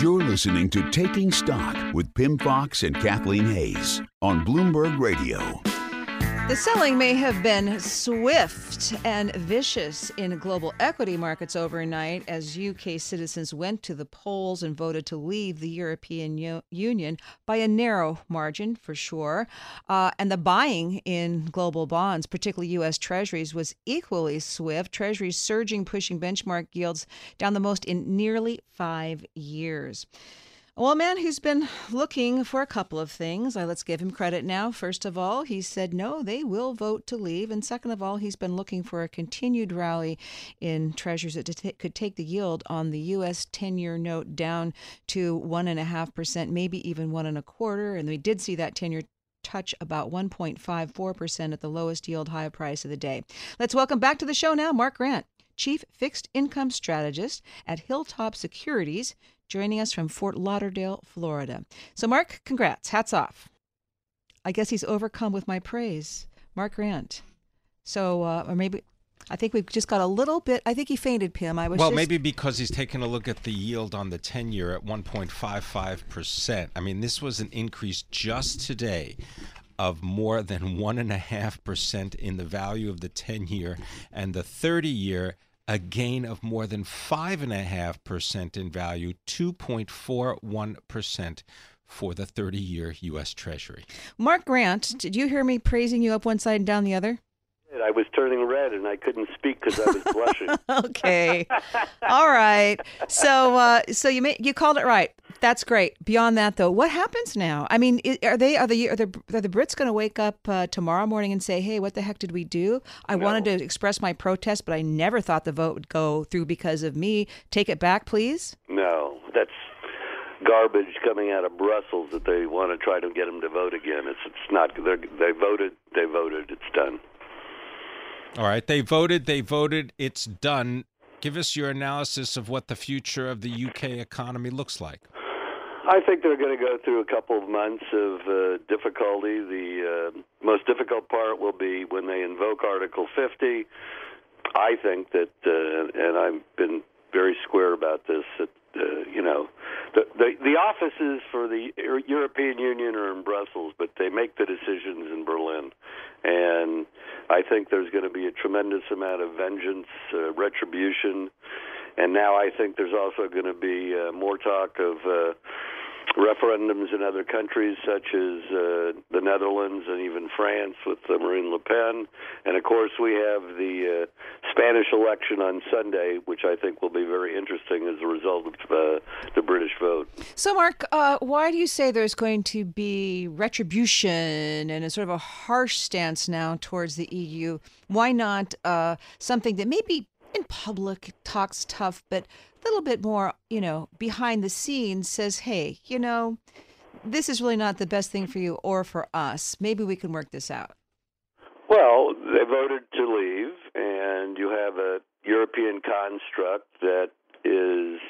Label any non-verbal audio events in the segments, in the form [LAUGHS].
You're listening to Taking Stock with Pimm Fox and Kathleen Hays on Bloomberg Radio. The selling may have been swift and vicious in global equity markets overnight as UK citizens went to the polls and voted to leave the European U- Union by a narrow margin, for sure. Uh, and the buying in global bonds, particularly U.S. Treasuries, was equally swift. Treasuries surging, pushing benchmark yields down the most in nearly five years. Well, a man who's been looking for a couple of things. Uh, let's give him credit now. First of all, he said no, they will vote to leave. And second of all, he's been looking for a continued rally in treasuries that could take the yield on the U.S. 10 year note down to 1.5%, maybe even one and a quarter. And we did see that 10 year touch about 1.54% at the lowest yield high price of the day. Let's welcome back to the show now Mark Grant, Chief Fixed Income Strategist at Hilltop Securities, joining us from Fort Lauderdale, Florida. So, Mark, congrats. Hats off. I guess he's overcome with my praise. Mark Grant. So, uh, or maybe I think we've just got a little bit. I think he fainted, Pimm. I was well, just, maybe because he's taking a look at the yield on the 10 year at 1.55%. I mean, this was an increase just today of more than 1.5% in the value of the 10 year and the 30 year a gain of more than 5.5% in value, 2.41% for the 30 year U.S. Treasury. Mark Grant, did you hear me praising you up one side and down the other? I was turning red and I couldn't speak because I was blushing. [LAUGHS] okay, all right. So, uh, so you may, you called it right. That's great. Beyond that, though, what happens now? I mean, are they are the are the, are the Brits going to wake up uh, tomorrow morning and say, "Hey, what the heck did we do? I No. wanted to express my protest, but I never thought the vote would go through because of me. Take it back, please." no, that's garbage coming out of Brussels that they want to try to get them to vote again. It's it's not. They're, they voted. They voted. It's done. All right, they voted, they voted, it's done. Give us your analysis of what the future of the UK economy looks like. I think they're going to go through a couple of months of uh, difficulty. The uh, most difficult part will be when they invoke Article 50. I think that, uh, and I've been very square about this, that uh, you know, the, the the offices for the European Union are in Brussels, but they make the decisions in Berlin, and I think there's going to be a tremendous amount of vengeance, uh, retribution, and now I think there's also going to be uh, more talk of. Uh, referendums in other countries such as uh, the Netherlands and even France with uh, Marine Le Pen. And of course, we have the uh, Spanish election on Sunday, which I think will be very interesting as a result of uh, the British vote. So, Mark, uh, why do you say there's going to be retribution and a sort of a harsh stance now towards the EU? Why not something that maybe in public talks tough, but little bit more, you know, behind the scenes says, hey, you know, this is really not the best thing for you or for us. Maybe we can work this out. Well, they voted to leave, and you have a European construct that is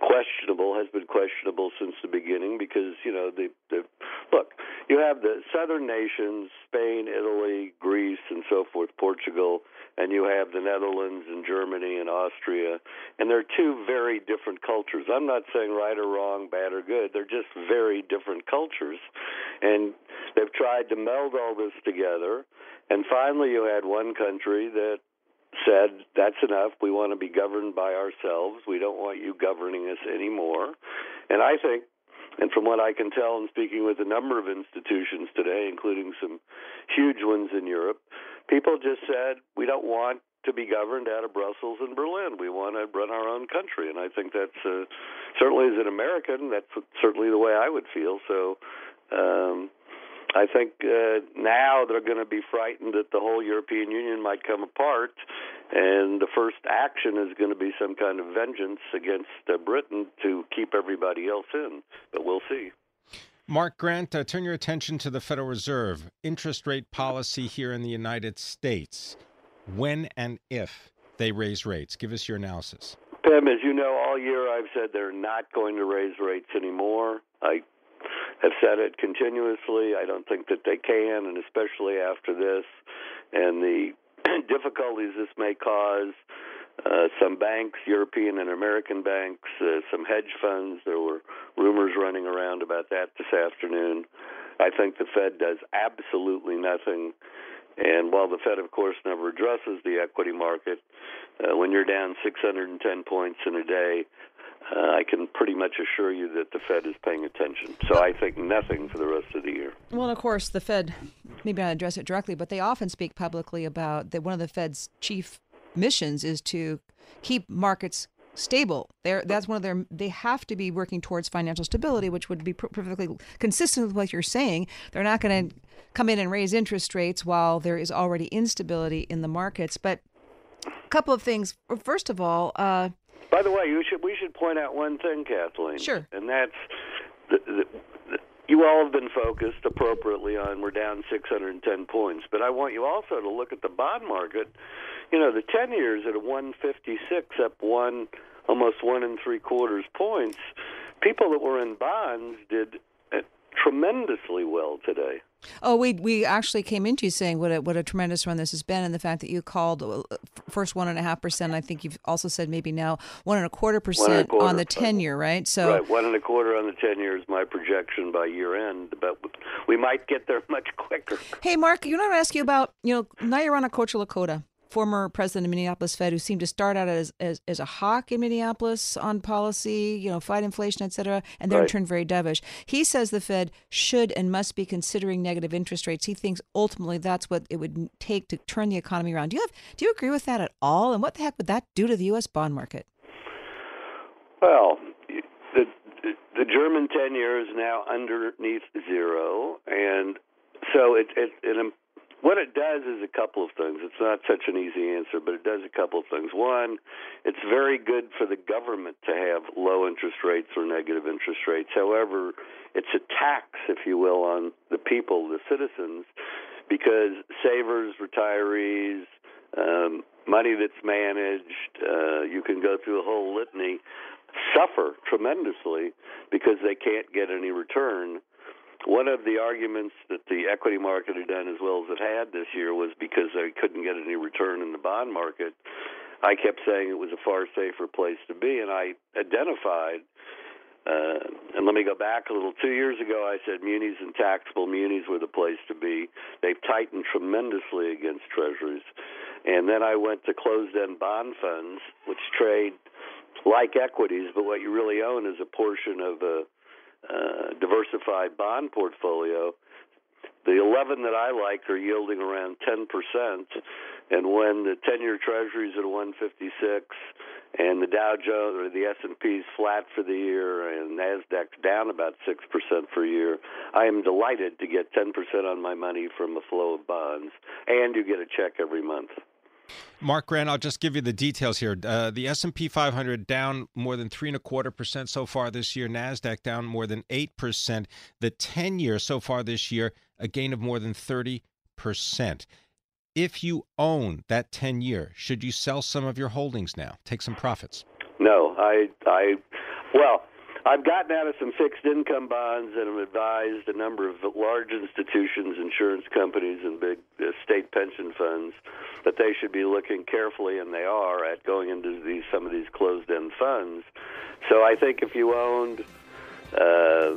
questionable, has been questionable since the beginning because, you know, the, the look, you have the southern nations, Spain, Italy, Greece, and so forth, Portugal, and you have the Netherlands and Germany and Austria, and they're two very different cultures. I'm not saying right or wrong, bad or good. They're just very different cultures, and they've tried to meld all this together. And finally, you had one country that said, that's enough. We want to be governed by ourselves. We don't want you governing us anymore. And I think, and from what I can tell in speaking with a number of institutions today, including some huge ones in Europe, people just said, we don't want to be governed out of Brussels and Berlin. We want to run our own country. And I think that's uh, certainly as an American, that's certainly the way I would feel. So, um, I think uh, now they're going to be frightened that the whole European Union might come apart, and the first action is going to be some kind of vengeance against uh, Britain to keep everybody else in. But we'll see. Mark Grant, uh, turn your attention to the Federal Reserve interest rate policy here in the United States. When and if they raise rates, give us your analysis. Pimm, as you know, all year I've said they're not going to raise rates anymore. I have said it continuously. I don't think that they can, and especially after this and the [CLEARS THROAT] difficulties this may cause. Uh, some banks, European and American banks, uh, some hedge funds. There were rumors running around about that this afternoon. I think the Fed does absolutely nothing. And while the Fed, of course, never addresses the equity market, uh, when you're down 610 points in a day, uh, I can pretty much assure you that the Fed is paying attention. So I think nothing for the rest of the year. Well, of course, the Fed, maybe not address it directly, but they often speak publicly about that one of the Fed's chief missions is to keep markets stable. They're, that's one of their. They have to be working towards financial stability, which would be perfectly consistent with what you're saying. They're not going to come in and raise interest rates while there is already instability in the markets. But a couple of things. First of all, uh, by the way, you should we should point out one thing, Kathleen. Sure. And that's the, the, you all have been focused appropriately on we're down 610 points, but I want you also to look at the bond market. You know, the 10 years at a 156 up one almost one and three quarters points. People that were in bonds did eh, tremendously well today. Oh, we we actually came into you saying what a what a tremendous run this has been, and the fact that you called uh, first one and a half percent. I think you've also said maybe now one and a quarter percent on the ten year, right? So right, one and a quarter on the ten year is my projection by year end, but we might get there much quicker. Hey, Mark, you know what I ask you about? You know, now you're on a Kocherlakota former president of Minneapolis Fed, who seemed to start out as, as, as a hawk in Minneapolis on policy, you know, fight inflation, et cetera, and then right. turned very dovish. He says the Fed should and must be considering negative interest rates. He thinks ultimately that's what it would take to turn the economy around. Do you have do you agree with that at all? And what the heck would that do to the U.S. bond market? Well, the the German ten year is now underneath zero, and so it, it, it what it does is a couple of things. It's not such an easy answer, but it does a couple of things. One, it's very good for the government to have low interest rates or negative interest rates. However, it's a tax, if you will, on the people, the citizens, because savers, retirees, um, money that's managed, uh, you can go through a whole litany, suffer tremendously because they can't get any return one of the arguments that the equity market had done as well as it had this year was because they couldn't get any return in the bond market. I kept saying it was a far safer place to be, and I identified. Uh, and let me go back a little. Two years ago, I said munis and taxable munis were the place to be. They've tightened tremendously against treasuries. And then I went to closed end bond funds, which trade like equities, but what you really own is a portion of a uh, diversified bond portfolio, the 11 that I like are yielding around 10%. And when the 10-year Treasury is at 156, and the Dow Jones or the S&P is flat for the year, and Nasdaq's down about six percent for a year, I am delighted to get 10% on my money from a flow of bonds, and you get a check every month. Mark Grant, I'll just give you the details here. Uh, the S and P 500 down more than three and a quarter percent so far this year. Nasdaq down more than eight percent. The 10 year so far this year, a gain of more than 30 percent. If you own that 10 year, should you sell some of your holdings now? Take some profits. No, I, I, well, I've gotten out of some fixed income bonds and have advised a number of large institutions, insurance companies, and big uh, state pension funds that they should be looking carefully, and they are, at going into these some of these closed-end funds. So I think if you owned uh,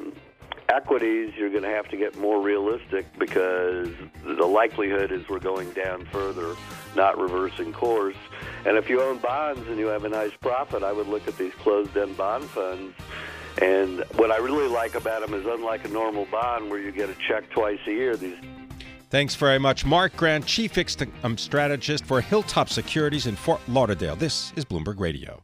equities, you're going to have to get more realistic because the likelihood is we're going down further, not reversing course. And if you own bonds and you have a nice profit, I would look at these closed-end bond funds and what I really like about them is unlike a normal bond where you get a check twice a year, these Thanks very much, Mark Grant, Chief Income um, Strategist for Hilltop Securities in Fort Lauderdale. This is Bloomberg Radio.